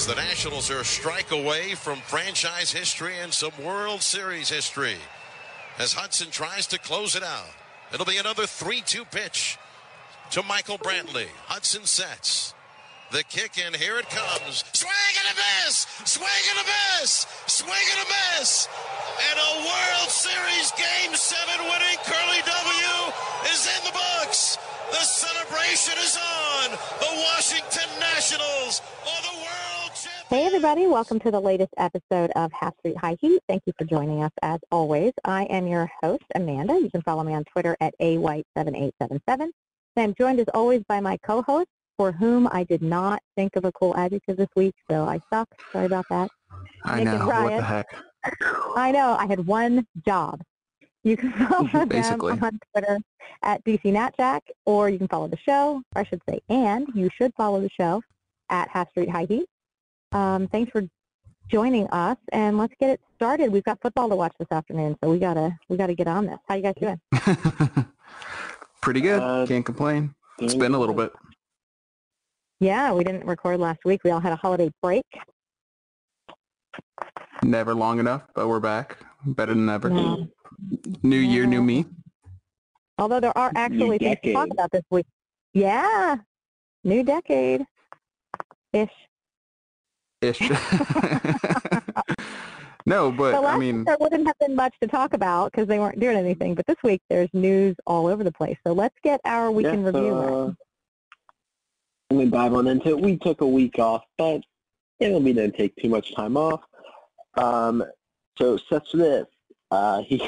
As the Nationals are a strike away from franchise history and some World Series history. As Hudson tries to close it out, it'll be another 3 2 pitch to Michael Brantley. Hudson sets. The kick and here it comes. Swing and a miss! Swing and a miss! Swing and a miss! And a World Series Game 7 winning Curly W is in the books! The celebration is on! The Washington Nationals Hey everybody, welcome to the latest episode of Half Street High Heat. Thank you for joining us as always. I am your host, Amanda. You can follow me on Twitter at awhite7877. I'm joined as always by my co-host, for whom I did not think of a cool adjective this week, so I suck. Sorry about that. I Nick know. What the heck? I know. I had one job. You can follow them on Twitter at DCNatJack, or you can follow the show, or I should say, and you should follow the show at Half Street High Heat. Um, thanks for joining us, and let's get it started. We've got football to watch this afternoon, so we gotta we gotta get on this. How you guys doing? Pretty good. Uh, Can't complain. It's doing been a little bit. Yeah, we didn't record last week. We all had a holiday break. Never long enough, but we're back. Better than ever. No. New year, new me. Although there are actually things to talk about this week. Yeah, new decade ish. Ish. no, but So last I week mean, there wouldn't have been much to talk about because they weren't doing anything. But this week there's news all over the place. So let's get our weekend in Yeah, review. so, Ryan. uh, I'm dive on into it. We took a week off, but it'll be didn't take too much time off. Um, so Seth Smith, uh, he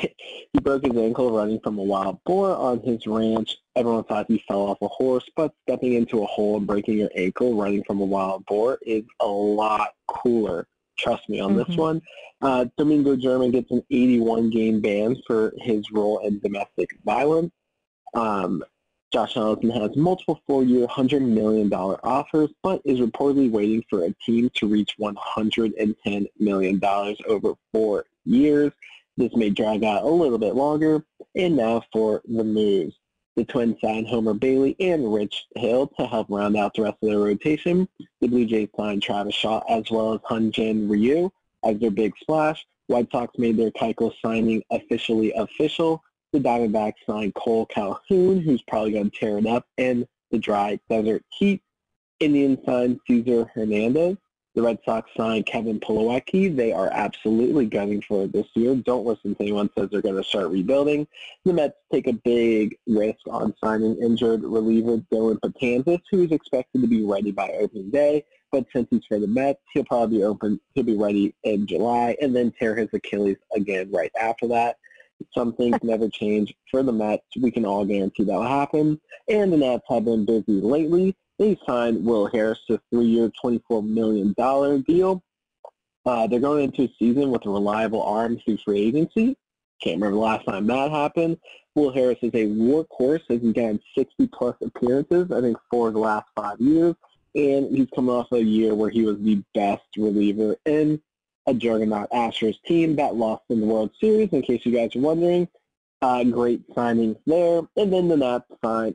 he broke his ankle running from a wild boar on his ranch. Everyone thought he fell off a horse, but stepping into a hole and breaking your ankle running from a wild boar is a lot cooler. Trust me on Mhm. this one. Uh, Domingo German gets an 81 game ban for his role in domestic violence. Um, Josh Allen has multiple four-year, $100 million offers, but is reportedly waiting for a team to reach $110 million over four years. This may drag out a little bit longer. And now for the moves. The Twins signed Homer Bailey and Rich Hill to help round out the rest of their rotation. The Blue Jays signed Travis Shaw as well as Hyun-Jin Ryu as their big splash. White Sox made their Keuchel signing officially official. The Diamondbacks signed Cole Calhoun, who's probably going to tear it up, and the Dry Desert Heat. Indians signed Cesar Hernandez. The Red Sox signed Kevin Plawecki. They are absolutely gunning for it this year. Don't listen to anyone says they're going to start rebuilding. The Mets take a big risk on signing injured reliever Dellin Betances, who is expected to be ready by opening day. But since he's for the Mets, he'll probably be open. He'll be ready in July, and then tear his Achilles again right after that. Some things never change for the Mets. We can all guarantee that'll happen. And the Nats have been busy lately. They signed Will Harris to a three-year, $24 million deal. Uh, they're going into a season with a reliable arm through free agency. Can't remember the last time that happened. Will Harris is a workhorse. He's gotten 60-plus appearances, I think, for the last five years. And he's coming off a year where he was the best reliever in a juggernaut Astros team that lost in the World Series, in case you guys are wondering. Uh, great signing there. And then the Nats signed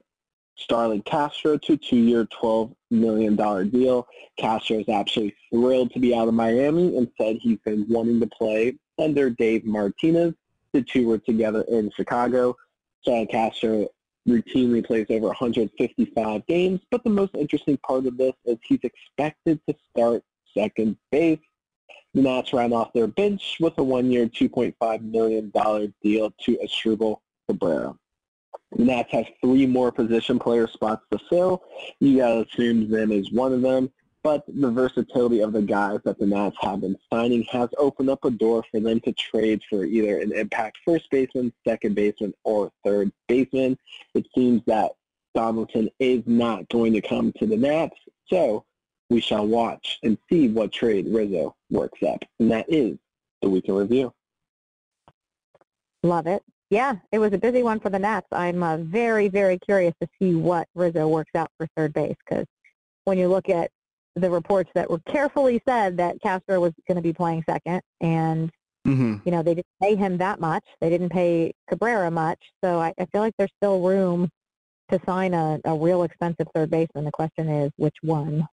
Starlin Castro to a two-year, $12 million deal. Castro is absolutely thrilled to be out of Miami and said he's been wanting to play under Dave Martinez. The two were together in Chicago. Starlin Castro routinely plays over 155 games, but the most interesting part of this is he's expected to start second base. The Nats ran off their bench with a one-year, $2.5 million deal to Asdrubal Cabrera. The Nats have three more position player spots to fill. You got to assume Zim is one of them, but the versatility of the guys that the Nats have been signing has opened up a door for them to trade for either an impact first baseman, second baseman, or third baseman. It seems that Donaldson is not going to come to the Nats, so we shall watch and see what trade Rizzo works up. And that is the Week in Review. Love it. Yeah, it was a busy one for the Nats. I'm uh, very, very curious to see what Rizzo works out for third base because when you look at the reports that were carefully said that Castro was going to be playing second, and hmm you know they didn't pay him that much. They didn't pay Cabrera much, so I, I feel like there's still room to sign a, a real expensive third baseman. The question is which one.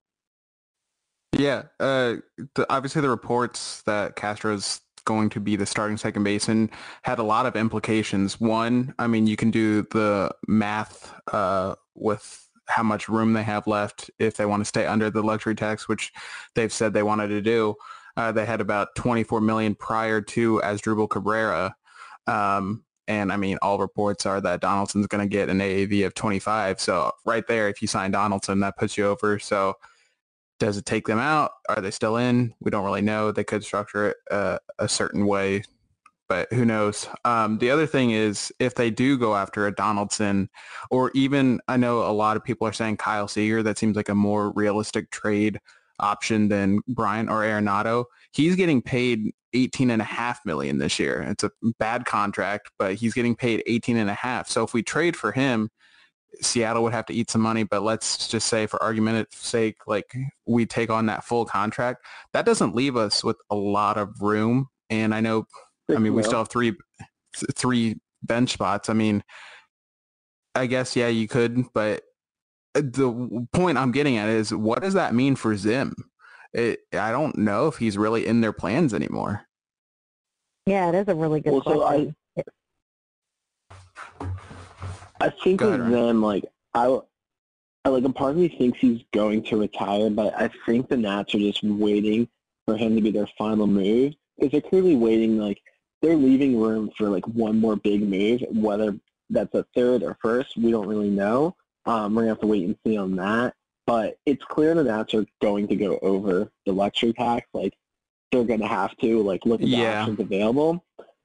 Yeah, uh, the, obviously the reports that Castro's going to be the starting second baseman had a lot of implications. One, I mean, you can do the math uh, with how much room they have left if they want to stay under the luxury tax, which they've said they wanted to do. Uh, they had about 24 million prior to Asdrubal Cabrera. Um, and I mean, all reports are that Donaldson's going to get an AAV of 25. So right there, if you sign Donaldson, that puts you over. So does it take them out? Are they still in? We don't really know. They could structure it uh, a certain way, but who knows? Um, the other thing is if they do go after a Donaldson, or even I know a lot of people are saying Kyle Seager. That seems like a more realistic trade option than Bryant or Arenado. He's getting paid 18 and a half million this year. It's a bad contract, but he's getting paid 18 and a half. So if we trade for him, Seattle would have to eat some money, but let's just say for argument's sake, like we take on that full contract. That doesn't leave us with a lot of room. And I know, I mean, we still have three, three bench spots. I mean, I guess, yeah, you could, but uh, the point I'm getting at is what does that mean for Zim? It, I don't know if he's really in their plans anymore. Yeah, it is a really good Well, so I- question. I think Go with ahead, them, like I, I like a part of me thinks he's going to retire, but I think the Nats are just waiting for him to be their final move because they're clearly waiting. Like they're leaving room for like one more big move, whether that's a third or first, we don't really know. Um, we're gonna have to wait and see on that. But it's clear the Nats are going to go over the luxury tax. Like they're gonna have to like look at the Yeah. options available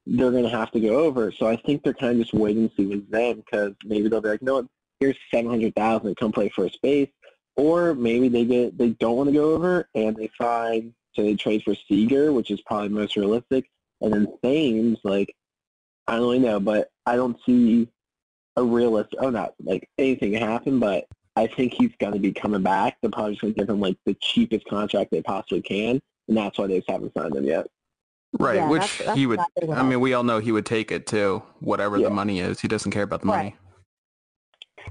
they're going to have to go over. So I think they're kind of just waiting to see what's them because maybe they'll be like, no, here's 700000 come play first base. Or maybe they get they don't want to go over and they find, so they trade for Seager, which is probably most realistic. And then Thames, like, I don't really know, but I don't see a realistic, oh, not like anything happen, but I think he's going to be coming back. They're probably just going to give him like the cheapest contract they possibly can. And that's why they just haven't signed him yet. Right, Yeah, which that's- that's he would. exactly I mean, we all know he would take it too, whatever Yeah. the money is. He doesn't care about the Right. money.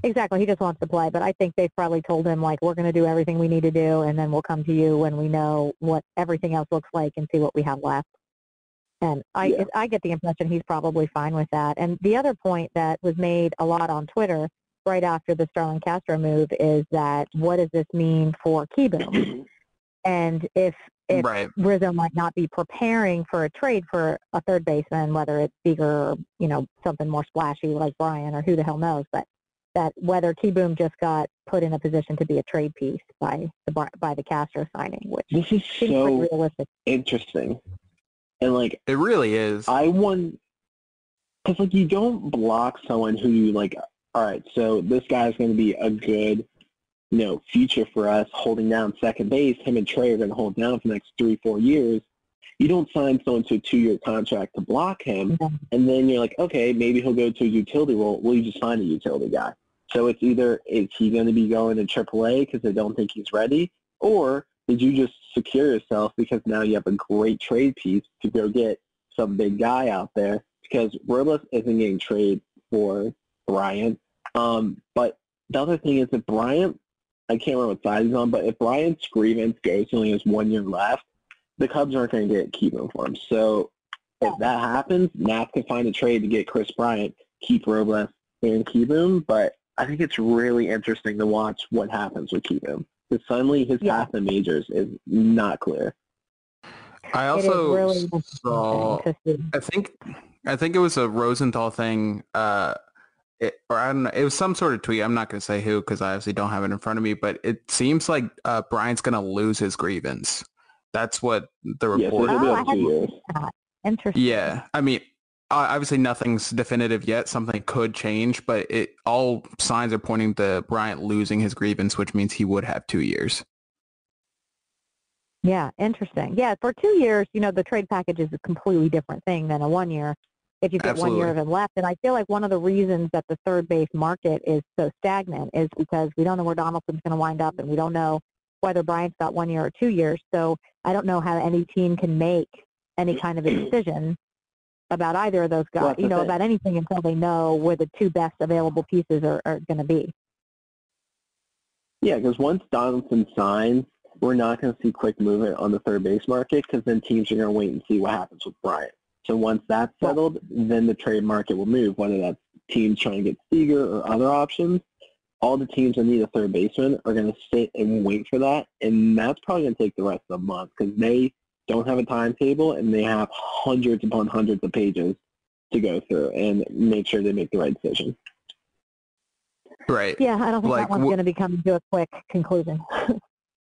Exactly. He just wants to play, but I think they've probably told him like we're going to do everything we need to do, and then we'll come to you when we know what everything else looks like and see what we have left. And I Yeah. I get the impression he's probably fine with that. And the other point that was made a lot on Twitter right after the Starlin Castro move is that what does this mean for Kieboom? and if if Right. Rizzo might not be preparing for a trade for a third baseman, whether it's bigger or, you know, something more splashy like Bryant or who the hell knows, but that whether Kieboom just got put in a position to be a trade piece by the Bri- by the Castro signing, which This is seems so realistic. interesting. And like, It really is. I want, because like you don't block someone who you like. All right, so this guy's going to be a good, you know, future for us, holding down second base. Him and Trey are going to hold down for the next three, four years. You don't sign someone to a two-year contract to block him, and then you're like, okay, maybe he'll go to a utility role. Well, you just find a utility guy. So it's either is he going to be going to AAA because they don't think he's ready, or did you just secure yourself because now you have a great trade piece to go get some big guy out there? Because Robles isn't getting traded for Bryant, um, but the other thing is if Bryant, I can't remember what side he's on, but if Bryant's grievance goes, he only has one year left, the Cubs aren't going to get Keegan for him. So if that happens, Nats can find a trade to get Kris Bryant, keep Robles, and keep him. But I think it's really interesting to watch what happens with Keegan. Because suddenly his Yeah. path in majors is not clear. I also really saw. interesting to see. I think I think it was a Rosenthal thing, uh, it, or I don't know. It was some sort of tweet. I'm not going to say who because I obviously don't have it in front of me. But it seems like uh, Bryant's going to lose his grievance. That's what the Yes, report. it'll Oh, up I two hadn't years. Interesting. Yeah, I mean, obviously nothing's definitive yet. Something could change, but it all signs are pointing to Bryant losing his grievance, which means he would have two years. Yeah, interesting. Yeah, for two years, you know, the trade package is a completely different thing than a one year. If you get one year of Absolutely. him left, and I feel like one of the reasons that the third base market is so stagnant is because we don't know where Donaldson's going to wind up, and we don't know whether Bryant's got one year or two years. So I don't know how any team can make any kind of a decision about either of those guys, Well, you know, thing. about anything until they know where the two best available pieces are, are going to be. Yeah, because once Donaldson signs, we're not going to see quick movement on the third base market because then teams are going to wait and see what happens with Bryant. So once that's settled, then the trade market will move, whether that's teams trying to get Seager or other options. All the teams that need a third baseman are going to sit and wait for that, and that's probably going to take the rest of the month because they don't have a timetable and they have hundreds upon hundreds of pages to go through and make sure they make the right decision. Right. Yeah, I don't think Like, that one's wh- going to be coming to a quick conclusion.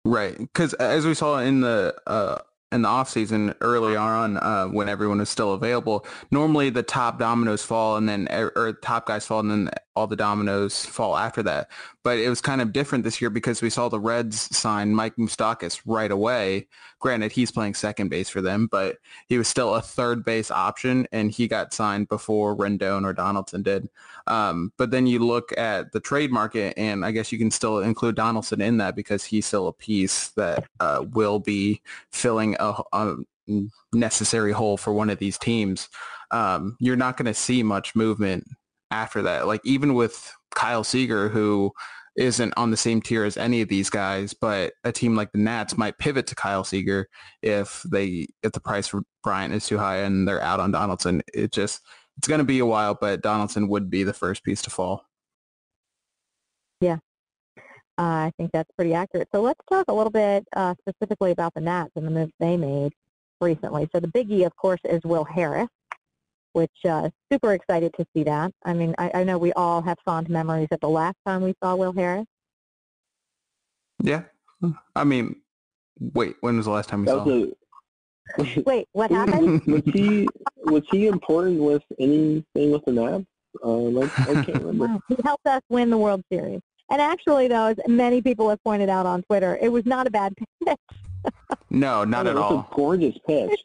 Right, because as we saw in the uh, in the off season early on, uh, when everyone was still available, normally the top dominoes fall, and then er, or top guys fall, and then all the dominoes fall after that. But it was kind of different this year because we saw the Reds sign Mike Moustakas right away. Granted, he's playing second base for them, but he was still a third base option, and he got signed before Rendon or Donaldson did. Um, but then you look at the trade market, and I guess you can still include Donaldson in that because he's still a piece that uh, will be filling a, a necessary hole for one of these teams. Um, you're not going to see much movement after that. Like even with Kyle Seager, who isn't on the same tier as any of these guys, but a team like the Nats might pivot to Kyle Seager if they if the price for Bryant is too high and they're out on Donaldson. It just it's going to be a while, but Donaldson would be the first piece to fall. Uh, I think that's pretty accurate. So let's talk a little bit uh, specifically about the Nats and the moves they made recently. So the biggie, of course, is Will Harris, which uh, super excited to see that. I mean, I, I know we all have fond memories of the last time we saw Will Harris. Yeah, I mean, wait, when was the last time we That saw? was him? A, Wait, what happened? was he was he important with anything with the Nats? Um, I, I can't remember. he helped us win the World Series. And actually, though, as many people have pointed out on Twitter, it was not a bad pitch. No, not it at was all. a gorgeous pitch.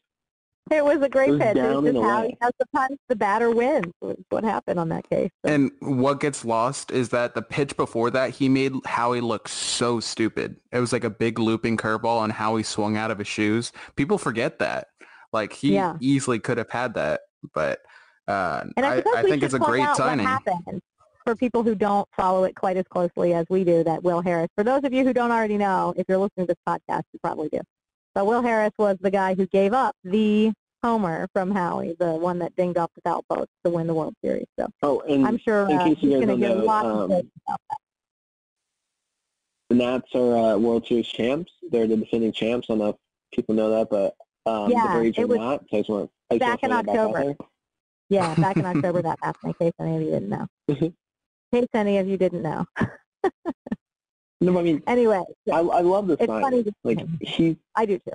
It was a great It was pitch. down It's and just how, away. you know, sometimes the batter wins. Was what happened on that case. So- And what gets lost is that the pitch before that, he made Howie look so stupid. It was like a big looping curveball on how he swung out of his shoes. People forget that. Like he Yeah. easily could have had that, but uh, And I, I, suppose I we think it's a point great out signing. What happened for people who don't follow it quite as closely as we do? That Will Harris. For those of you who don't already know, if you're listening to this podcast, you probably do. But Will Harris was the guy who gave up the homer from Howie, the one that dinged off the foul post to win the World Series. So Oh, I'm sure uh, he's going to get a know, lot um, about the Nats are uh, World Series champs. They're the defending champs. I don't know if people know that, but um, Yeah, the Braves are not. So I just want, I just back in want to throw that October. Yeah, back in October that happened. In case any of you didn't know. Mhm. in case any of you didn't know. No, I mean, Anyway, I, I love the it's signing. funny Like he's I do too.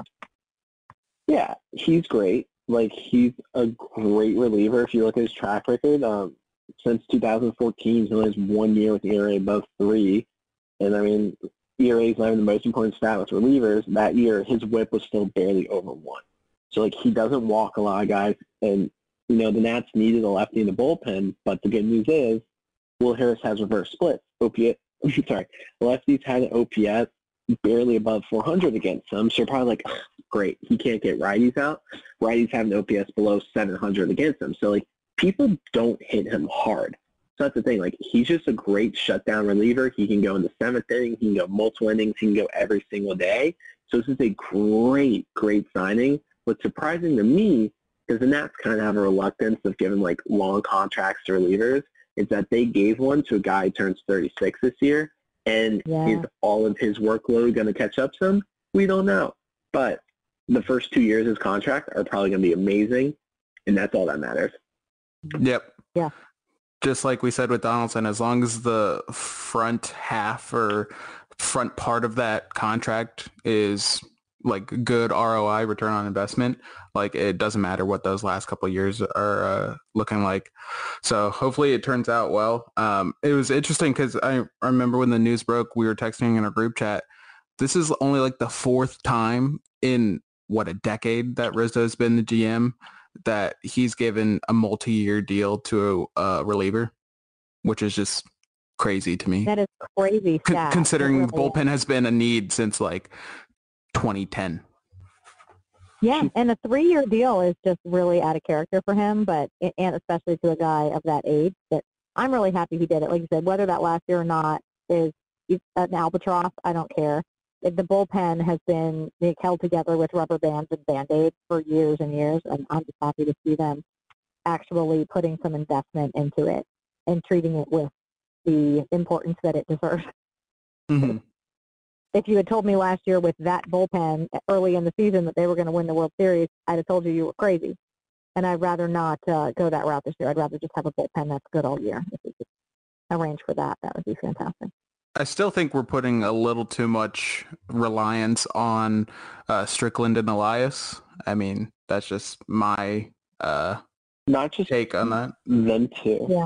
Yeah, he's great. Like he's a great reliever. If you look at his track record, um, since 2014, he only has one year with ERA above three, and I mean, ERA is not even the most important stat with relievers. That year, his WHIP was still barely over one. So like he doesn't walk a lot of guys, and you know the Nats needed a lefty in the bullpen. But the good news is, Will Harris has reverse splits. OPS, sorry, lefties had an OPS barely above 400 against them. So probably like, great, he can't get righties out. Righties have an OPS below 700 against him. So like people don't hit him hard. So that's the thing. Like he's just a great shutdown reliever. He can go in the seventh inning. He can go multiple innings. He can go every single day. So this is a great, great signing. What's surprising to me, is the Nats kind of have a reluctance of giving like long contracts to relievers, is that they gave one to a guy who turns 36 this year. And Yeah. is all of his workload going to catch up some? We don't know. But the first two years of his contract are probably going to be amazing, and that's all that matters. Yep. Yeah. Just like we said with Donaldson, as long as the front half or front part of that contract is like good ROI, return on investment, like it doesn't matter what those last couple of years are uh, looking like. So hopefully it turns out well. Um, it was interesting because I remember when the news broke, we were texting in a group chat. This is only like the fourth time in what a decade that Rizzo's been the GM that he's given a multi-year deal to a reliever, which is just crazy to me. That is crazy Con- considering really is. bullpen has been a need since like 2010. Yeah, and a three-year deal is just really out of character for him, but and especially to a guy of that age. That I'm really happy he did it. Like you said, whether that last year or not is an albatross. I don't care. The bullpen has been like, held together with rubber bands and band-aids for years and years, and I'm just happy to see them actually putting some investment into it and treating it with the importance that it deserves. Mhm. If you had told me last year with that bullpen early in the season that they were going to win the World Series, I'd have told you you were crazy. And I'd rather not uh, go that route this year. I'd rather just have a bullpen that's good all year. If we could arrange for that, that would be fantastic. I still think we're putting a little too much reliance on uh, Strickland and Elias. I mean, that's just my uh, Not just take on that. them two. Yeah.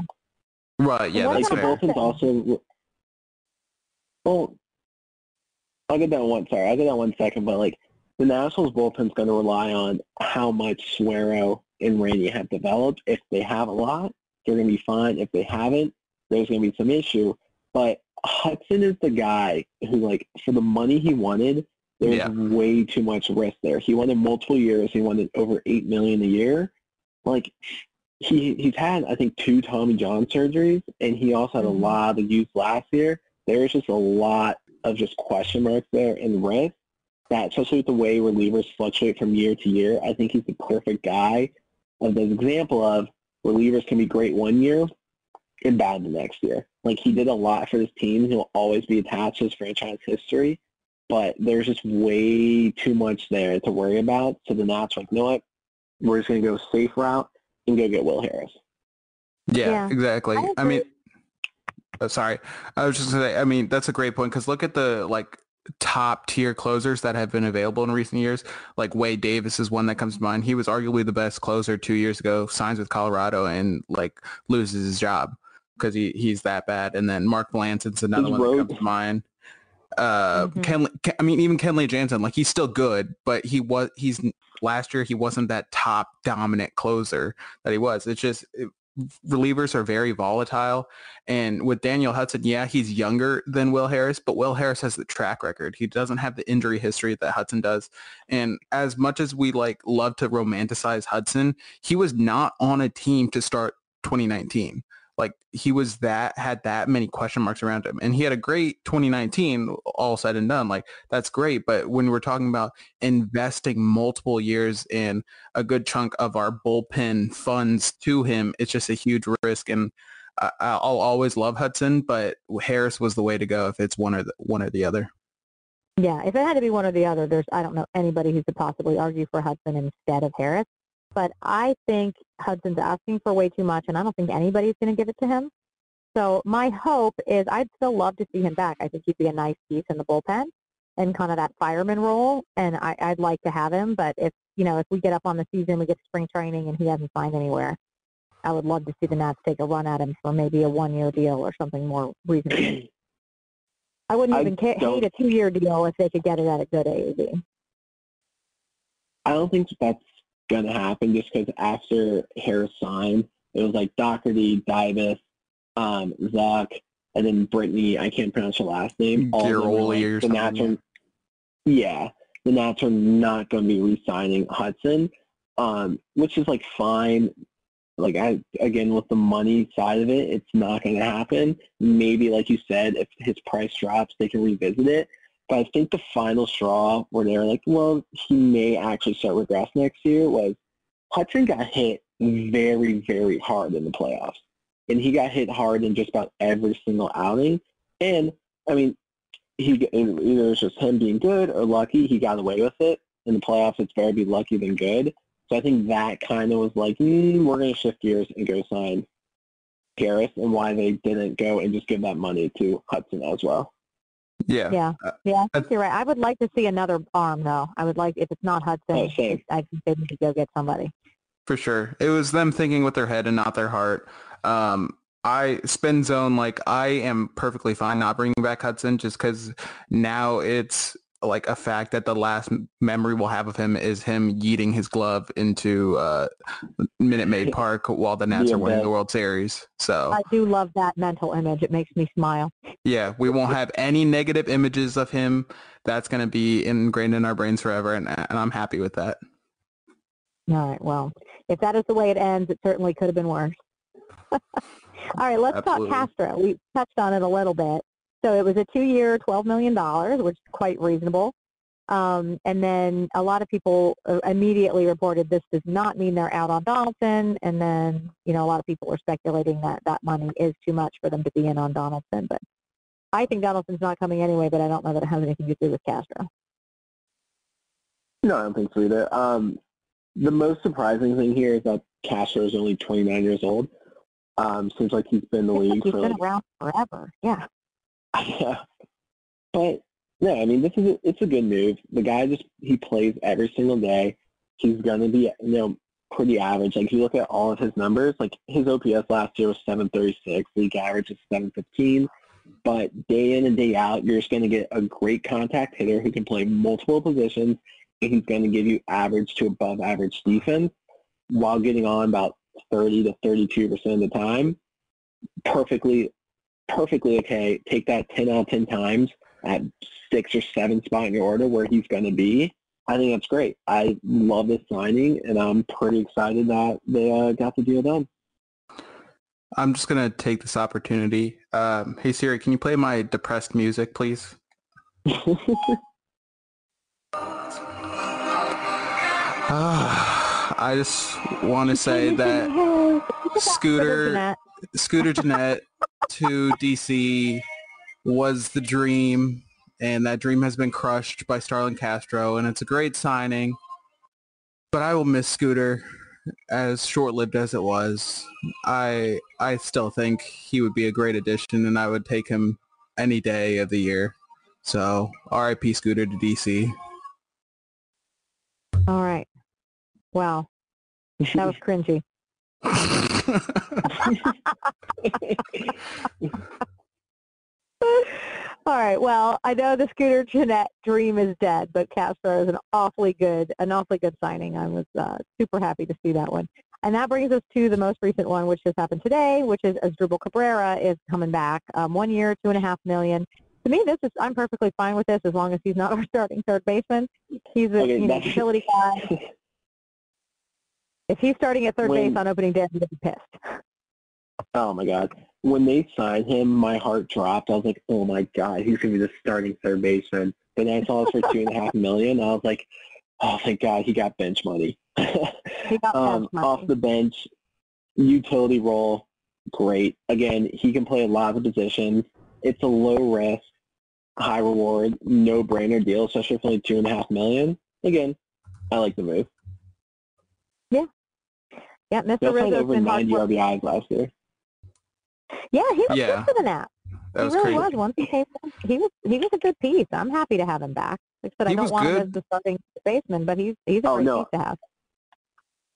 Right, yeah, What that's like the about fair. bullpen's also. Well, I'll get that one. Sorry, I'll get that one second. But like the Nationals bullpen's going to rely on how much Suero and Rainey have developed. If they have a lot, they're going to be fine. If they haven't, there's going to be some issue. But Hudson is the guy who, like, for the money he wanted, there's Yeah. way too much risk there. He wanted multiple years. He wanted over eight million a year. Like he he's had I think two Tommy John surgeries, and he also had a Mhm. lot of use last year. There's just a lot of just question marks there and risk. That especially with the way relievers fluctuate from year to year, I think he's the perfect guy of the example of relievers can be great one year and bad the next year. Like he did a lot for his team. He'll always be attached to his franchise history, but there's just way too much there to worry about. So the Nats are like, you know what? We're just going to go safe route and go get Will Harris. Yeah, Yeah. exactly. I I, mean, agree. oh, sorry. I was just gonna say. I mean, that's a great point because look at the like top tier closers that have been available in recent years. Like Wade Davis is one that comes to mind. He was arguably the best closer two years ago. Signs with Colorado and like loses his job because he he's that bad. And then Mark Melancon's another His one that road- comes to mind. Uh, Mhm. Kenley, Ken, I mean, even Kenley Jansen, like he's still good, but he was he's last year he wasn't that top dominant closer that he was. It's just it, relievers are very volatile. And with Daniel Hudson, yeah, he's younger than Will Harris, but Will Harris has the track record. He doesn't have the injury history that Hudson does. And as much as we like love to romanticize Hudson, he was not on a team to start 2019. Like he was that had that many question marks around him. And he had a great 2019 all said and done. Like that's great, but when we're talking about investing multiple years in a good chunk of our bullpen funds to him, it's just a huge risk. And I, I'll always love Hudson, but Harris was the way to go if it's one or the, one or the other. Yeah, if it had to be one or the other, there's I don't know anybody who could possibly argue for Hudson instead of Harris. But I think Hudson's asking for way too much, and I don't think anybody's going to give it to him. So my hope is I'd still love to see him back. I think he'd be a nice piece in the bullpen and kind of that fireman role, and I, I'd like to have him. But if you know if we get up on the season, we get spring training, and he hasn't signed anywhere, I would love to see the Nats take a run at him for maybe a one-year deal or something more reasonable. I wouldn't I even ca- hate a two-year deal if they could get it at a good AAV. I don't think that's going to happen just because after Harris signed, it was like Dougherty, Davis, um, Zuck, and then Brittany. I can't pronounce her last name. All them or the Nats are- yeah, the Nats are not going to be re-signing Hudson, um, which is like fine. like I again with the money side of it, it's not going to happen. Maybe like you said, if his price drops, they can revisit it. But I think the final straw where they were like, well, he may actually start regress next year was Hudson got hit very, very hard in the playoffs. And he got hit hard in just about every single outing. And, I mean, he either it's just him being good or lucky, he got away with it. In the playoffs, it's better to be lucky than good. So I think that kind of was like, mm, we're going to shift gears and go sign Harris and why they didn't go and just give that money to Hudson as well. Yeah. Yeah. Uh, Yeah, I think you're right. I would like to see another arm, though. I would like, if it's not Hudson, Oh. I think they need to go get somebody. For sure. It was them thinking with their head and not their heart. Um, I spin zone like I am perfectly fine not bringing back Hudson just because now it's like a fact that the last memory we'll have of him is him yeeting his glove into uh, Minute Maid Park while the Nats Yeah, are winning the World Series. So I do love that mental image. It makes me smile. yeah, we won't have any negative images of him. That's going to be ingrained in our brains forever, and, and I'm happy with that. All right. Well, if that is the way it ends, it certainly could have been worse. All right. Let's Absolutely. talk Castro. We touched on it a little bit. So it was a two-year, $12 million, which is quite reasonable. Um, and then a lot of people uh, immediately reported this does not mean they're out on Donaldson. And then, you know, a lot of people were speculating that that money is too much for them to be in on Donaldson. But I think Donaldson's not coming anyway, but I don't know that it has anything to do with Castro. No, I don't think so either. Um, the most surprising thing here is that Castro is only 29 years old. Um, seems like he's been in the league he's for been like around forever. Yeah. But no, I mean this is a, it's a good move. The guy just he plays every single day. He's gonna be you know pretty average. Like if you look at all of his numbers, like his OPS last year was 736, league average is 715. But day in and day out, you're just gonna get a great contact hitter who can play multiple positions, and he's gonna give you average to above average defense while getting on about 30 to 32 percent of the time. Perfectly perfectly okay. Take that 10 out of 10 times at six or seven spot in your order where he's going to be. I think that's great. I love this signing, and I'm pretty excited that they uh, got the deal done. I'm just going to take this opportunity. Um, hey Siri, can you play my depressed music, please? Ah, I just want to say that Scooter-. Scooter Gennett to DC was the dream, and that dream has been crushed by Starlin Castro, and it's a great signing. But I will miss Scooter, as short-lived as it was. I I still think he would be a great addition, and I would take him any day of the year. So R.I.P. Scooter to DC. All right. Wow. That was cringy. All right. Well, I know the Scooter Gennett dream is dead, but Castro is an awfully good, an awfully good signing. I was uh, super happy to see that one. And that brings us to the most recent one, which just happened today, which is Asdrubal Cabrera is coming back. Um, one year, two and a half million. To me, this is I'm perfectly fine with this as long as he's not our starting third baseman. He's a Okay, you know, utility guy. If he's starting at third When- base on opening day, I'm going to be pissed. oh my god! When they signed him, my heart dropped. I was like, oh my god, he's gonna be the starting third baseman. But then I saw it for two and a half million. I was like, oh thank God, he got bench money. He got um, bench money. off the bench, utility role, great. Again, he can play a lot of positions. It's a low risk, high reward, no brainer deal, especially for only two and a half million. Again, I like the move. Yeah, Mr. He also had over been hard 90. RBIs last year. Yeah, he was Yeah. good for the Nats. That he was really crazy. was. Once he came, in, he was he was a good piece. I'm happy to have him back. Like I said, I don't was want him as the starting baseman, but he's he's a Oh, great no. piece to have.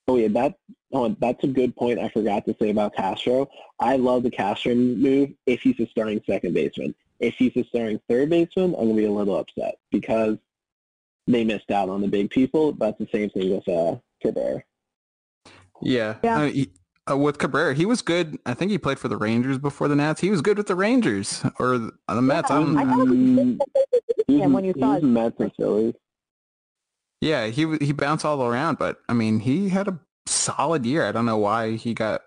Oh yeah, that oh, that's a good point. I forgot to say about Castro. I love the Castro move if he's a starting second baseman. If he's a starting third baseman, I'm gonna be a little upset because they missed out on the big people. That's the same thing with uh Cabrera. Yeah. Yeah. Uh, he- uh, with Cabrera, he was good. I think he played for the Rangers before the Nats. He was good with the Rangers or the, the Mets. I Yeah, don't, I thought it was Mm, He him when you he saw his- Mets and Phillies. yeah, he he bounced all around, but I mean, he had a solid year. I don't know why he got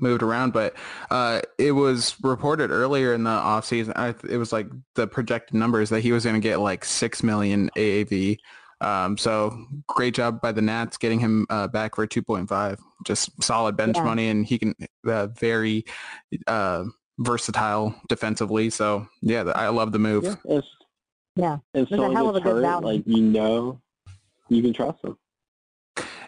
moved around, but uh, it was reported earlier in the offseason. It was like the projected numbers that he was going to get like six million AAV. Um, so great job by the Nats getting him uh, back for 2.5. Just solid bench yeah. money, and he can uh, very uh, versatile defensively. So yeah, I love the move. Yeah, it's, yeah. If someone a hell of a good hurt, like you know, you can trust him.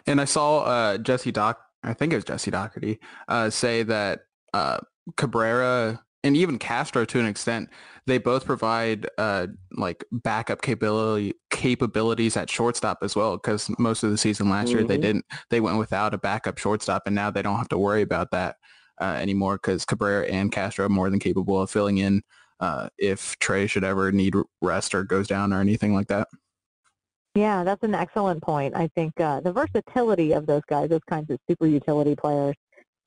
And I saw uh, Jesse Doc, I think it was Jesse Dougherty, uh, say that uh, Cabrera and even Castro to an extent, they both provide uh, like backup capability capabilities at shortstop as well. Because most of the season last mm-hmm. year they mm-hmm. didn't, they went without a backup shortstop, and now they don't have to worry about that uh, anymore because Cabrera and Castro are more than capable of filling in uh, if Trey should ever need rest or goes down or anything like that. Yeah, that's an excellent point. I think uh, the versatility of those guys, those kinds of super utility players,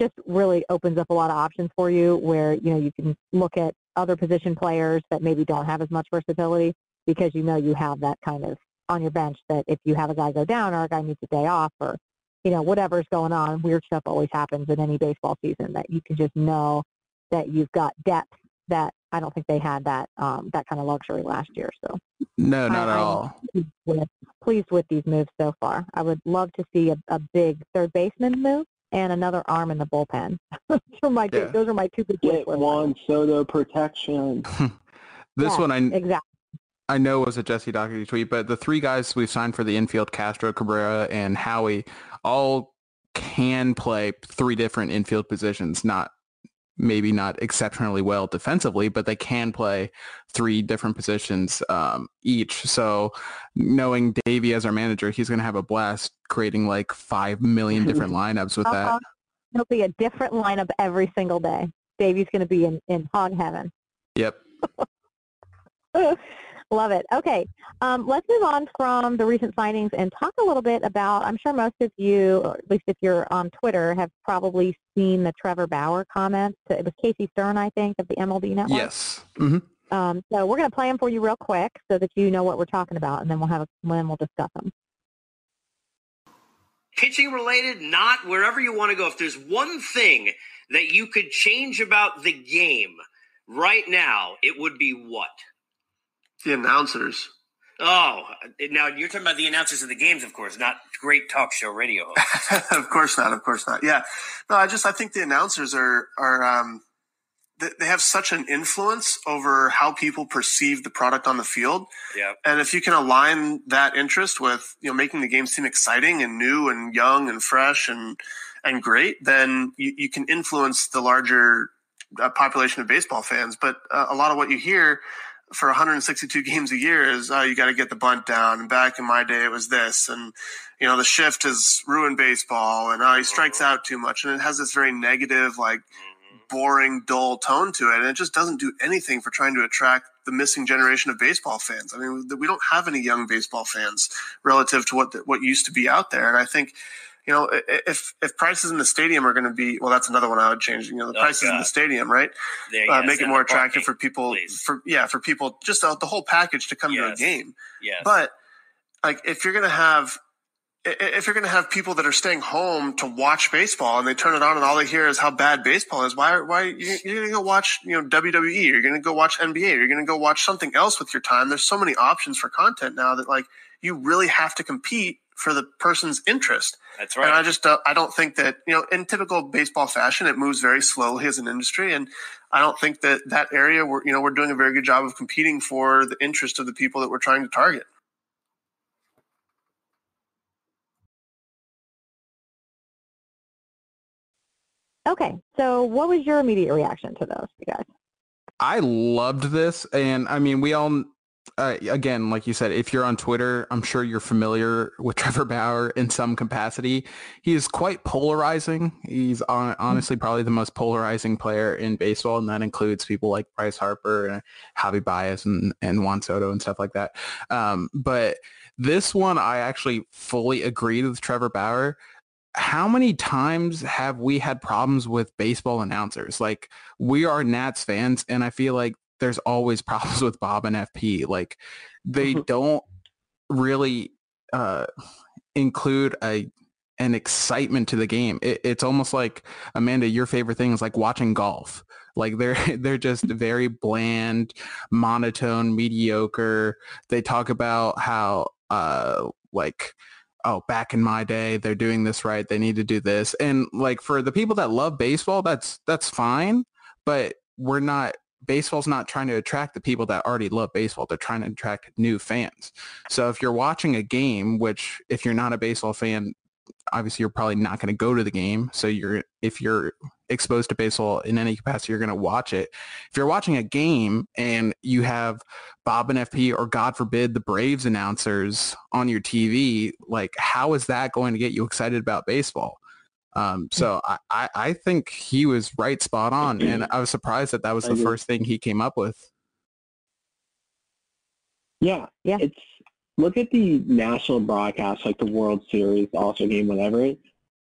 just really opens up a lot of options for you where, you know, you can look at other position players that maybe don't have as much versatility because you know you have that kind of on your bench that if you have a guy go down or a guy needs a day off or, you know, whatever's going on, weird stuff always happens in any baseball season that you can just know that you've got depth that I don't think they had that um, that kind of luxury last year. So no, not I, at all. With, pleased with these moves so far. I would love to see a, a big third baseman move and another arm in the bullpen. those, are my yeah. two, those are my two big Get Juan Soto protection. this yeah, one I exactly. I know was a Jesse Dougherty tweet, but the three guys we've signed for the infield, Castro, Cabrera, and Howie, all can play three different infield positions, not maybe not exceptionally well defensively, but they can play three different positions um, each. So knowing Davey as our manager, he's going to have a blast creating like 5 million different lineups with uh-huh. that. It'll be a different lineup every single day. Davey's going to be in, in hog heaven. Yep. Love it. Okay, um, let's move on from the recent signings and talk a little bit about, I'm sure most of you, or at least if you're on Twitter, have probably seen the Trevor Bauer comments. It was Casey Stern, I think, of the MLB Network. Yes. Mm-hmm. Um, so we're going to play them for you real quick so that you know what we're talking about, and then we'll have a, then we'll discuss them. Pitching related, not wherever you want to go. If there's one thing that you could change about the game right now, it would be what? The announcers. Oh, now you're talking about the announcers of the games, of course, not great talk show radio. of course not. Of course not. Yeah. No, I just I think the announcers are are um, they have such an influence over how people perceive the product on the field. Yeah. And if you can align that interest with you know making the game seem exciting and new and young and fresh and and great, then you, you can influence the larger uh, population of baseball fans. But uh, a lot of what you hear for 162 games a year is oh you got to get the bunt down. And back in my day it was this. And you know the shift has ruined baseball and oh he strikes mm-hmm. out too much. And it has this very negative like mm-hmm. boring dull tone to it. And it just doesn't do anything for trying to attract the missing generation of baseball fans. I mean we don't have any young baseball fans relative to what what used to be out there. And i think you know, if if prices in the stadium are going to be well, that's another one I would change. You know, the oh, prices God. in the stadium, right? There, uh, make it more attractive for people. Please. For yeah, for people just the, the whole package to come yes. to a game. Yeah. But like, if you're going to have if you're going to have people that are staying home to watch baseball and they turn it on and all they hear is how bad baseball is, why, why you're going to go watch, you know, WWE, you're going to go watch NBA, you're going to go watch something else with your time. There's so many options for content now that like you really have to compete for the person's interest. That's right. And I just uh, I don't think that you know in typical baseball fashion it moves very slowly as an industry, and I don't think that that area we're you know we're doing a very good job of competing for the interest of the people that we're trying to target. Okay, so what was your immediate reaction to those, you guys? I loved this, and I mean, we all uh, again, like you said, if you're on Twitter, I'm sure you're familiar with Trevor Bauer in some capacity. He is quite polarizing. He's on, honestly probably the most polarizing player in baseball, and that includes people like Bryce Harper and Javi Baez and, and Juan Soto and stuff like that. Um, but this one, I actually fully agreed with Trevor Bauer how many times have we had problems with baseball announcers? Like we are Nats fans and I feel like there's always problems with Bob and FP. Like they mm-hmm. don't really uh, include a an excitement to the game. It, it's almost like Amanda, your favorite thing is like watching golf. Like they're they're just very bland, monotone, mediocre. They talk about how uh like oh back in my day they're doing this right they need to do this and like for the people that love baseball that's that's fine but we're not baseball's not trying to attract the people that already love baseball. They're trying to attract new fans. So if you're watching a game, which if you're not a baseball fan, obviously you're probably not going to go to the game. So you're if you're exposed to baseball in any capacity, you're going to watch it. If you're watching a game and you have Bob and FP or God forbid the Braves announcers on your TV, like how is that going to get you excited about baseball? Um, so I, I, I think he was right spot on. And I was surprised that that was the first thing he came up with. Yeah. Yeah. It's look at the national broadcast, like the World Series, All-Star Game, whatever.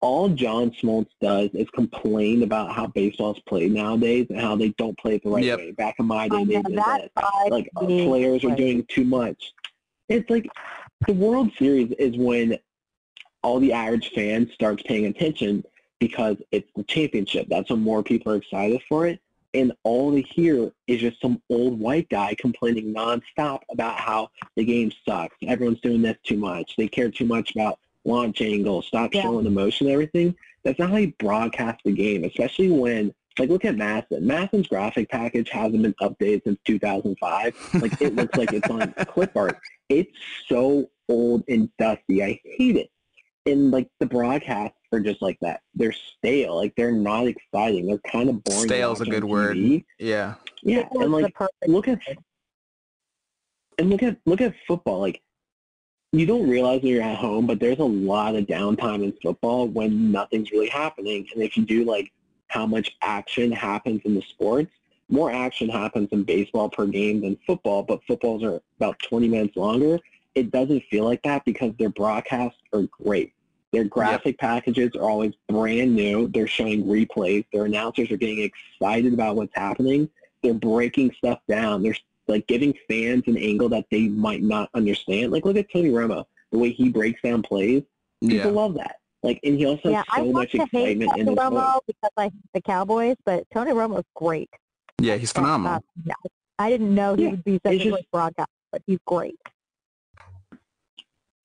All John Smoltz does is complain about how baseball is played nowadays and how they don't play it the right yep. way. Back in my day, they did that. Like players are doing too much. It's like the World Series is when all the average fan starts paying attention because it's the championship. That's when more people are excited for it. And all they hear is just some old white guy complaining nonstop about how the game sucks. Everyone's doing this too much. They care too much about launch angles. Stop yeah. showing emotion and everything. That's not how you broadcast the game, especially when like look at MASN. MASN's graphic package hasn't been updated since 2005. Like it looks like it's on clip art. It's so old and dusty. I hate it and like the broadcasts are just like that. They're stale. Like they're not exciting. They're kind of boring. Stale is a good word. Yeah. Yeah, and like look at and look at look at football. Like you don't realize when you're at home, but there's a lot of downtime in football when nothing's really happening. And if you do like how much action happens in the sports, more action happens in baseball per game than football, but footballs are about 20 minutes longer it doesn't feel like that because their broadcasts are great. Their graphic yep. packages are always brand new. They're showing replays. Their announcers are getting excited about what's happening. They're breaking stuff down. They're like giving fans an angle that they might not understand. Like look at Tony Romo, the way he breaks down plays. People yeah. love that. Like, and he also yeah, has so much excitement in Tony the Romo because I hate the Cowboys, but Tony Romo's great. Yeah, he's phenomenal. Uh, yeah. I didn't know he yeah. would be such it's a great broadcast, but he's great.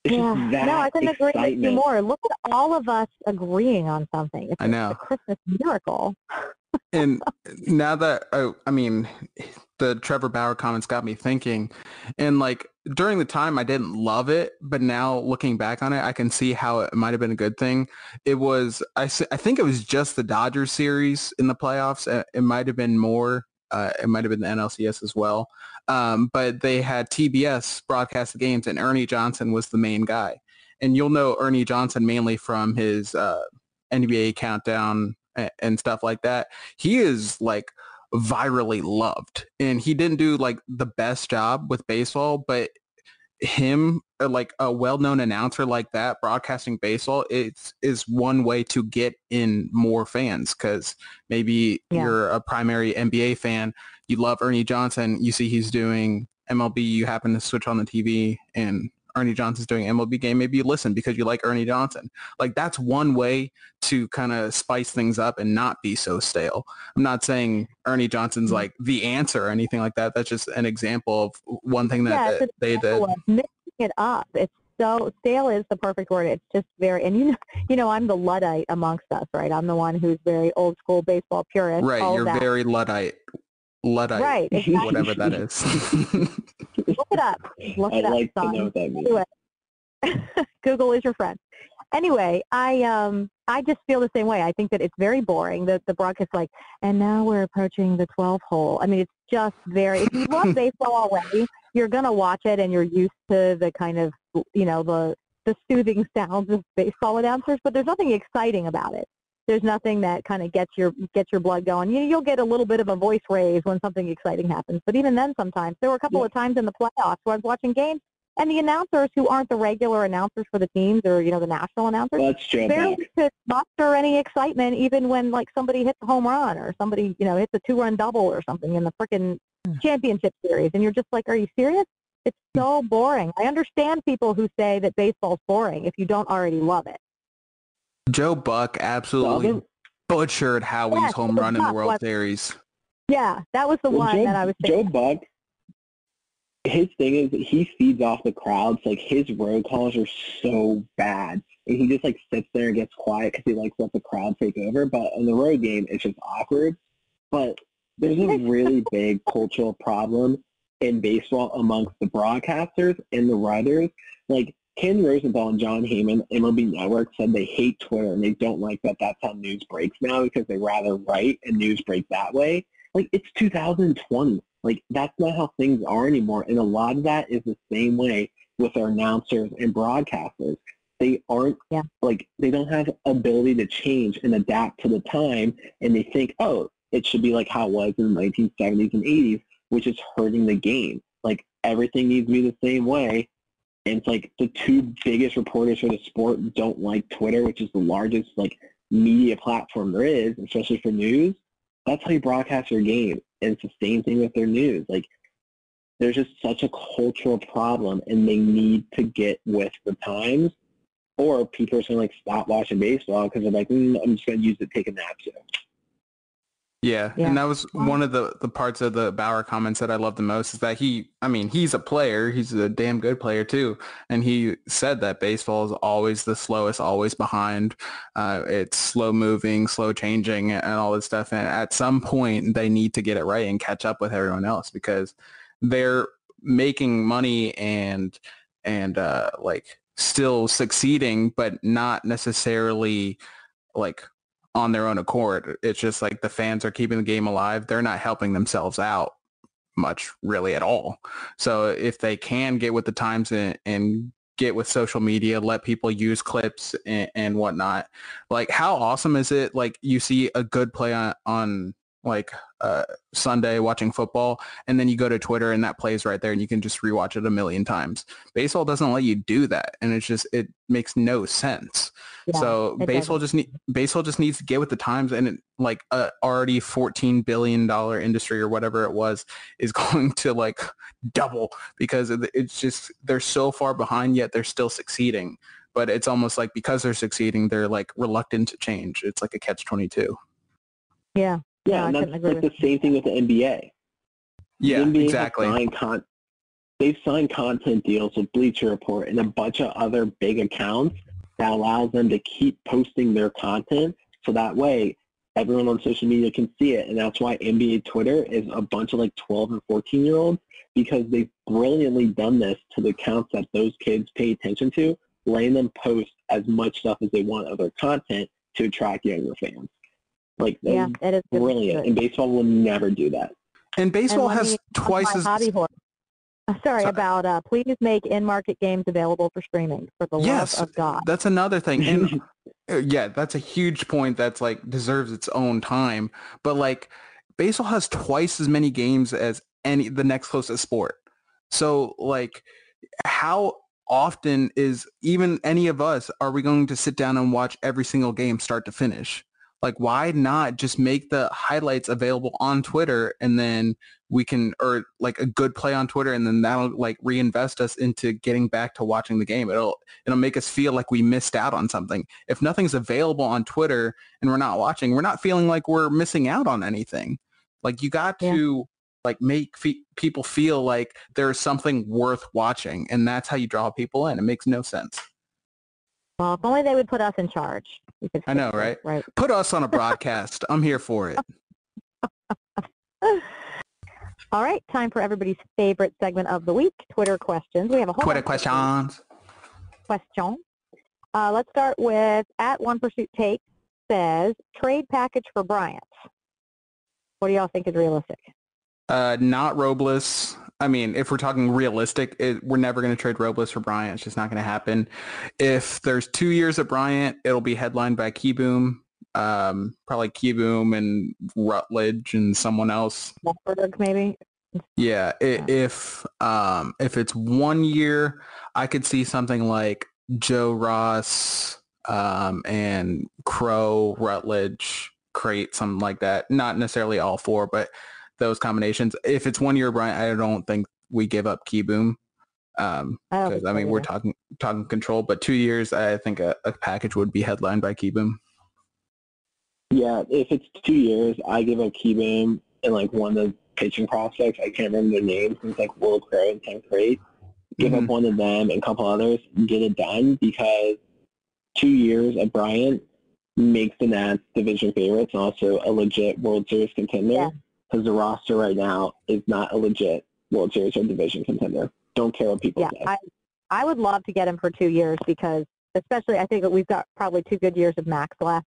It's yeah. no, I couldn't excitement. agree with you more. Look at all of us agreeing on something. It's I know. a Christmas miracle. and now that I, I mean, the Trevor Bauer comments got me thinking, and like during the time I didn't love it, but now looking back on it, I can see how it might have been a good thing. It was I, I think it was just the Dodgers series in the playoffs. It might have been more. Uh, it might have been the NLCS as well. Um, but they had TBS broadcast the games, and Ernie Johnson was the main guy. And you'll know Ernie Johnson mainly from his uh, NBA countdown and, and stuff like that. He is like virally loved, and he didn't do like the best job with baseball, but him uh, like a well-known announcer like that broadcasting baseball it's is one way to get in more fans because maybe yeah. you're a primary nba fan you love Ernie Johnson, you see he's doing MLB, you happen to switch on the TV and Ernie Johnson's doing MLB game, maybe you listen because you like Ernie Johnson. Like that's one way to kind of spice things up and not be so stale. I'm not saying Ernie Johnson's mm-hmm. like the answer or anything like that. That's just an example of one thing that, yeah, that they did. Mixing it up. It's so stale is the perfect word. It's just very, and you know, you know, I'm the luddite amongst us, right? I'm the one who's very old school baseball purist. Right, you're very luddite. Luddite, right, exactly. whatever that is. Look it up. Look I'd it like up, to know what that means. Google is your friend. Anyway, I um I just feel the same way. I think that it's very boring. The the broadcast like, and now we're approaching the 12 hole. I mean, it's just very. If you love baseball already, you're gonna watch it, and you're used to the kind of you know the the soothing sounds of baseball announcers. But there's nothing exciting about it there's nothing that kind of gets your gets your blood going. You, you'll get a little bit of a voice raise when something exciting happens, but even then, sometimes there were a couple yeah. of times in the playoffs where I was watching games, and the announcers who aren't the regular announcers for the teams or you know the national announcers, true. barely could muster any excitement, even when like somebody hits a home run or somebody you know hits a two run double or something in the freaking hmm. championship series, and you're just like, are you serious? It's so boring. I understand people who say that baseball's boring if you don't already love it. Joe Buck absolutely other- butchered Howie's Yes, home run in the World was- Series. Yeah, that was the Well, one Joe, that I was thinking. Joe. Buck, his thing is that he feeds off the crowds. Like his road calls are so bad, and he just like sits there and gets quiet because he likes to let the crowd take over. But in the road game, it's just awkward. But there's a really big cultural problem in baseball amongst the broadcasters and the writers. Like Ken Rosenthal and Jon Heyman, MLB Network said they hate Twitter and they don't like that that's how news breaks now because they rather write and news break that way. Like it's 2020. Like that's not how things are anymore. And a lot of that is the same way with our announcers and broadcasters. They aren't Yeah. like they don't have ability to change and adapt to the time and they think, oh, it should be like how it was in the 1970s and 80s, which is hurting the game. Like everything needs to be the same way. And it's like the two biggest reporters for the sport don't like Twitter, which is the largest like media platform there is, especially for news. That's how you broadcast your game. And it's the same thing with their news. Like there's just such a cultural problem and they need to get with the times or people are going to like stop watching baseball because they're like, mm, I'm just going to use it to take a nap soon. Yeah, Yeah. and that was one of the, the parts of the Bauer comments that I love the most is that he, I mean, he's a player. He's a damn good player too. And he said that baseball is always the slowest, always behind. Uh, it's slow moving, slow changing and all this stuff. And at some point they need to get it right and catch up with everyone else because they're making money and, and uh, like still succeeding, but not necessarily like on their own accord. It's just like the fans are keeping the game alive. They're not helping themselves out much really at all. So if they can get with the times and, and get with social media, let people use clips and, and whatnot. Like how awesome is it? Like you see a good play on, on like uh, Sunday watching football and then you go to Twitter and that plays right there and you can just rewatch it a million times. Baseball doesn't let you do that. And it's just, it makes no sense. Yeah, so it baseball just need baseball just needs to get with the times and it, like a already 14 billion dollar industry or whatever it was is going to like double because it's just they're so far behind yet they're still succeeding. But it's almost like because they're succeeding they're like reluctant to change. It's like a catch 22 Yeah. Yeah, Yeah, I and that's couldn't agree like the same thing with the NBA. yeah the NBA exactly. signed con- they've signed content deals with Bleacher Report and a bunch of other big accounts that allows them to keep posting their content so that way everyone on social media can see it. And that's why NBA Twitter is a bunch of like 12 and 14 year olds because they've brilliantly done this to the accounts that those kids pay attention to, letting them post as much stuff as they want of their content to attract younger fans. Like, that's Yeah, it is good. brilliant. good. And baseball will never do that. and baseball let has me- twice my as hobby horse. Uh, Sorry, Sorry. about uh, please make in-market games available for streaming for the yes love of God. that's another thing and Uh, yeah, that's a huge point that's like deserves its own time. But like baseball has twice as many games as any the next closest sport. So like how often is even any of us are we going to sit down and watch every single game start to finish? Like why not just make the highlights available on Twitter and then we can or like a good play on Twitter and then that'll like reinvest us into getting back to watching the game. It'll it'll make us feel like we missed out on something. If nothing's available on Twitter and we're not watching, we're not feeling like we're missing out on anything. Like you got Yeah. to like make fe- people feel like there's something worth watching and that's how you draw people in. It makes no sense. Well, if only they would put us in charge. I know, this, Right. Put us on a broadcast. I'm here for it. All right, time for everybody's favorite segment of the week, Twitter questions. We have a whole Twitter questions. questions. Uh, let's start with at One Pursuit Take says trade package for Bryant. What do y'all think is realistic? Uh, not Robles. I mean, if we're talking realistic, it, we're never going to trade Robles for Bryant. It's just not going to happen. If there's two years of Bryant, it'll be headlined by Kieboom, um, probably Kieboom and Rutledge and someone else. Maybe? Yeah, if um, if it's one year, I could see something like Joe Ross um, and Crow, Rutledge, Cate, something like that. Not necessarily all four, but those combinations. If it's one year, Bryant, I don't think we give up Kieboom. Um, I don't because think I so mean we're talking talking control, but two years, I think a, a package would be headlined by Kieboom. Yeah, if it's two years, I give up Kieboom and like one of the pitching prospects. I can't remember their names. It's like Wil Crowe and Tim Cate. Give up Mhm. one of them and a couple others. Get it done because two years at Bryant makes the Nats division favorites and also a legit World Series contender. Yeah. Because the roster right now is not a legit World Series or division contender. Don't care what people Yeah, say. I, I would love to get him for two years because, especially, I think that we've got probably two good years of Max left,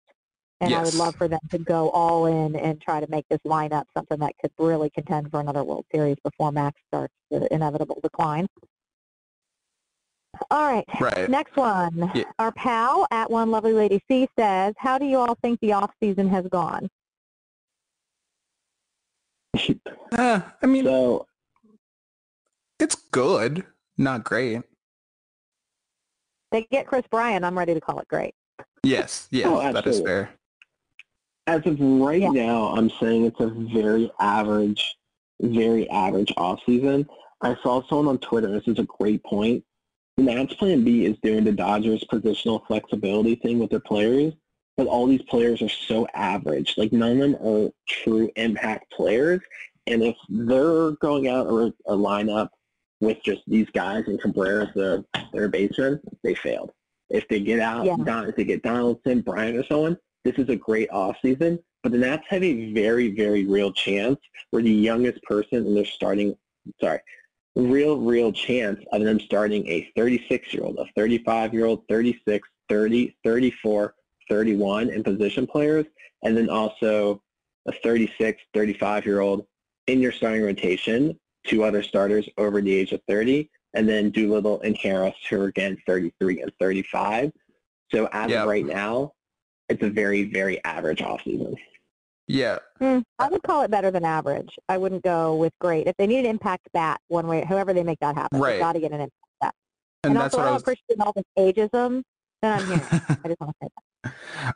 and I would love for them to go all in and try to make this lineup something that could really contend for another World Series before Max starts the inevitable decline. All right, Right. next one. Yeah. Our pal at One Lovely Lady C says, "How do you all think the off season has gone?" Uh, I mean, so it's good, not great. They get Kris Bryant. I'm ready to call it great. Yes, yes, Oh, that is fair. As of right Yeah. now, I'm saying it's a very average, very average off season. I saw someone on Twitter. This is a great point. The Nats Plan B is doing the Dodgers positional flexibility thing with their players, but all these players are so average. Like none of them are true impact players. And if they're going out or a lineup with just these guys and Cabrera's their their baseman, they failed. If they get out, Yeah. Don, if they get Donaldson, Bryant, or someone, this is a great offseason. But the Nats have a very, very real chance where the youngest person in their starting, sorry, real, real chance of them starting a 36-year-old, a 35-year-old, 36, 30, 34, 31 in position players, and then also a 36, 35-year-old in your starting rotation, two other starters over the age of 30, and then Doolittle and Harris, who are again 33 and 35. So as Yeah. of right now, it's a very, very average offseason. Yeah, Hmm, I would call it better than average. I wouldn't go with great. If they need an impact bat, one way, however they make that happen, Right. they've got to get an impact bat. and, And, that's also, what I I was. appreciate all this ageism that I'm hearing. I just want to say that.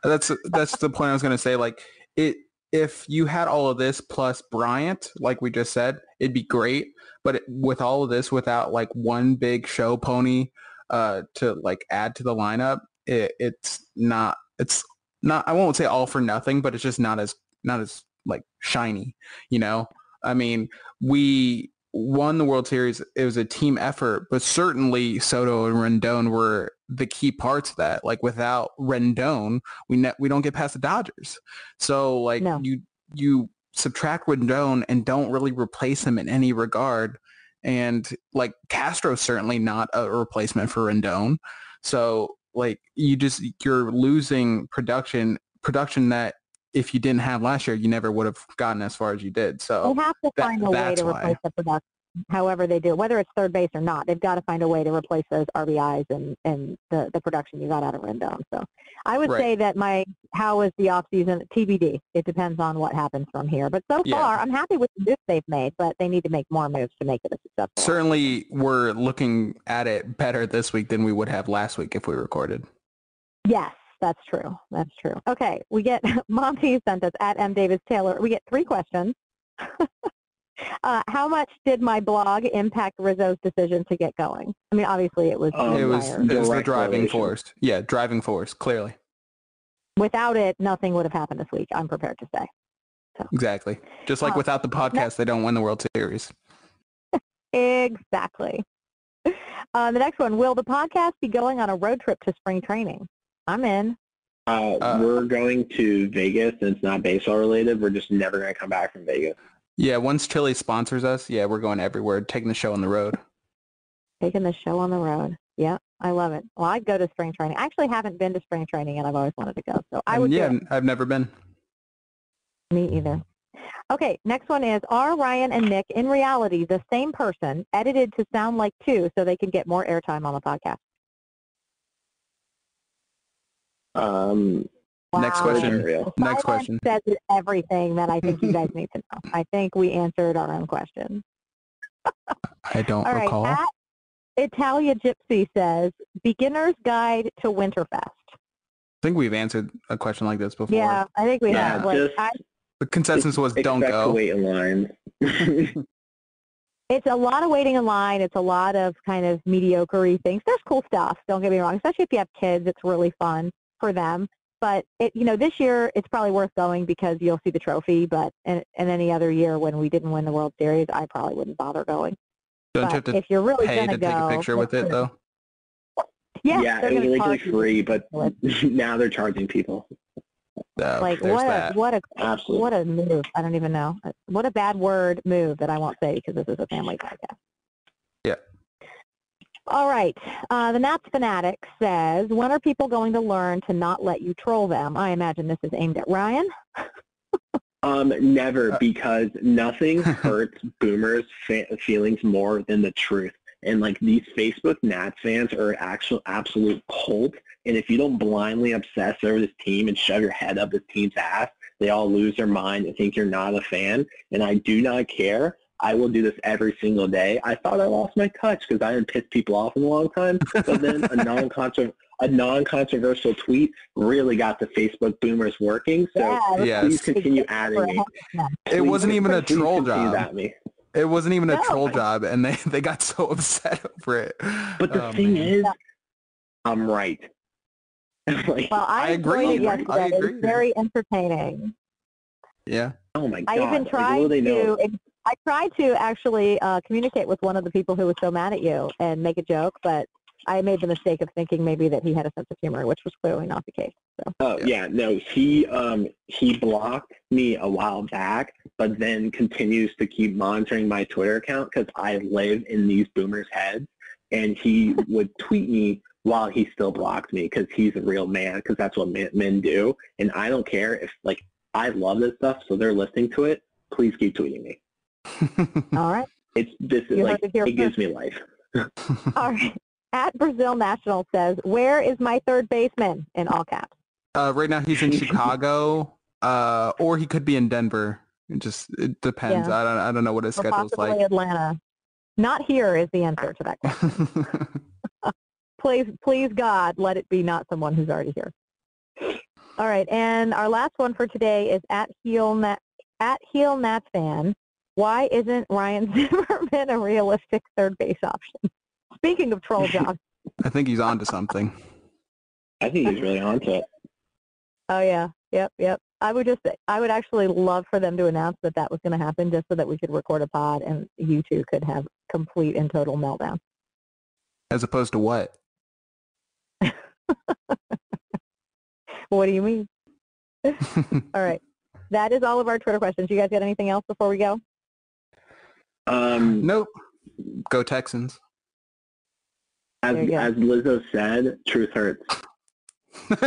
That's that's the point I was gonna say. Like it, if you had all of this plus Bryant, like we just said, it'd be great. But it, with all of this, without like one big show pony uh, to like add to the lineup, it, it's not. It's not. I won't say all for nothing, but it's just not as not as like shiny. You know. I mean, we won the World Series. It was a team effort, but certainly Soto and Rendon were the key parts of that. Like without Rendon, we ne- we don't get past the Dodgers. So like No. you you subtract Rendon and don't really replace him in any regard. And like Castro's certainly not a replacement for Rendon. So like you just you're losing production production that if you didn't have last year, you never would have gotten as far as you did. So They have to Oh, that- find a way to why. replace the production, however they do, it. whether it's third base or not. They've got to find a way to replace those RBIs and, and the, the production you got out of Rendon. So I would Right. say that my how is the off season TBD. It depends on what happens from here. But so Yeah. far, I'm happy with the moves they've made, but they need to make more moves to make it a success. certainly we're looking at it better this week than we would have last week if we recorded. Yes, that's true. That's true. Okay, we get Monty sent us at M Davis Taylor. We get three questions. uh, how much did my blog impact Rizzo's decision to get going? I mean, obviously it was. Um, it was it was the driving correlation. force. Yeah, driving force, clearly. Without it, nothing would have happened this week. I'm prepared to say. Exactly. Just like Oh, without the podcast, they don't win the World Series. Exactly. Uh, the next one: Will the podcast be going on a road trip to spring training? I'm in. Uh, Uh, we're going to Vegas, and it's not baseball related. We're just never going to come back from Vegas. Yeah, once Chili sponsors us, yeah, we're going everywhere, taking the show on the road. Taking the show on the road. Yeah, I love it. Well, I'd go to spring training. I actually haven't been to spring training, and I've always wanted to go. So I would. yeah, it. I've never been. Me either. Okay, next one is, are Ryan and Nick in reality the same person, edited to sound like two so they can get more airtime on the podcast? Um, Next question. Ariel. Next silence question. says everything that I think you guys need to know. I think we answered our own question. I don't All right, recall. at Italia Gypsy says, beginner's guide to Winterfest. I think we've answered a question like this before. Yeah, I think we Yeah, have. Like, just- I, The consensus was don't go. to wait in line. it's a lot of waiting in line. It's a lot of kind of mediocre things. There's cool stuff. Don't get me wrong. Especially if you have kids, it's really fun for them. But it, you know, this year it's probably worth going because you'll see the trophy. But in, in any other year when we didn't win the World Series, I probably wouldn't bother going. Don't but you have to if you're really pay gonna go, take a picture with it though? Yeah, yeah, it was gonna originally free, but now they're charging people. No, like what that. a what a Absolutely. what a move. I don't even know. What a bad word move that I won't say because this is a family podcast. Yeah. All right. Uh, the Nats fanatic says, when are people going to learn to not let you troll them? I imagine this is aimed at Ryan. Um, never, Uh, because nothing hurts boomers' fa- feelings more than the truth. And like these Facebook Nats fans are actual absolute cult. And if you don't blindly obsess over this team and shove your head up this team's ass, they all lose their mind and think you're not a fan. And I do not care. I will do this every single day. I thought I lost my touch because I hadn't pissed people off in a long time. But then a non-controversial a non-controversial tweet really got the Facebook boomers working. So yeah, Yeah. please continue adding me. It wasn't even a troll job. At me. It wasn't even a No. troll job, and they they got so upset over it. But the Oh, thing man. is, I'm right. like, Well, I, I agree. enjoyed it I agree. was very entertaining. yeah, oh my god! I even tried will they know? to. I tried to actually uh, communicate with one of the people who was so mad at you and make a joke, but I made the mistake of thinking maybe that he had a sense of humor, which was clearly not the case. So Oh Yeah. no, he um he blocked me a while back, but then continues to keep monitoring my Twitter account because I live in these boomers' heads, and he would tweet me while he still blocked me because he's a real man because that's what men, men do, and I don't care if like I love this stuff, so they're listening to it. Please keep tweeting me. all right, It's this is You like heard it here it gives me life. all right. At Brazil National says, "Where is my third baseman?" in all caps. uh, right now he's in Chicago, uh, or he could be in Denver. It just it depends. Yeah. I don't I don't know what his Or schedule's possibly like. Atlanta. Not here is the answer to that question. please, please God, let it be not someone who's already here. All right, and our last one for today is at heel Nat, at heel Nats fan. Why isn't Ryan Zimmerman a realistic third base option? Speaking of troll jobs, I think he's on to something. I think he's really onto it. oh yeah, yep, yep. I would just, I would actually love for them to announce that that was going to happen, just so that we could record a pod and you two could have complete and total meltdown. As opposed to what? What do you mean? All right. That is all of our Twitter questions. You guys got anything else before we go? Um, nope. Go Texans. as go. as Lizzo said, truth hurts.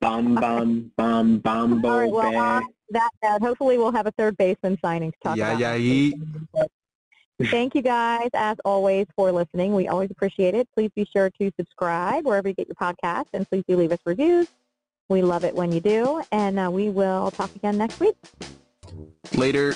Bum bum bum bum All right, bo well, be. on that note, hopefully we'll have a third baseman signing to talk Yeah, about. yeah, next ye- week. Thank you guys, as always, for listening. We always appreciate it. Please be sure to subscribe wherever you get your podcasts, and please do leave us reviews. We love it when you do, and uh, we will talk again next week. Later.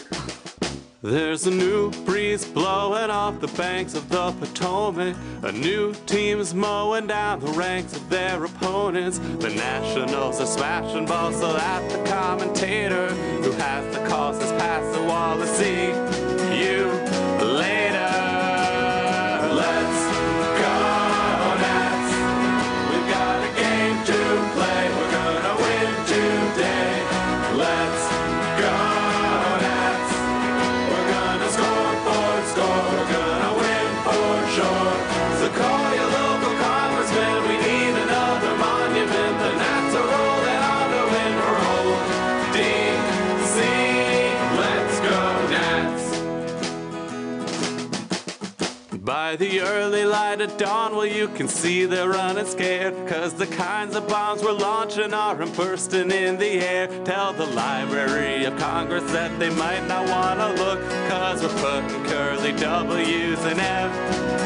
There's a new breeze blowing off the banks of the Potomac. A new team's mowing down the ranks of their opponents. The Nationals are smashing balls so that the commentator who has the calls has passed the wall to see you By the early light of dawn, well, you can see they're running scared. Cause the kinds of bombs we're launching are bursting in the air. Tell the Library of Congress that they might not wanna look. Cause we're putting curly W's in every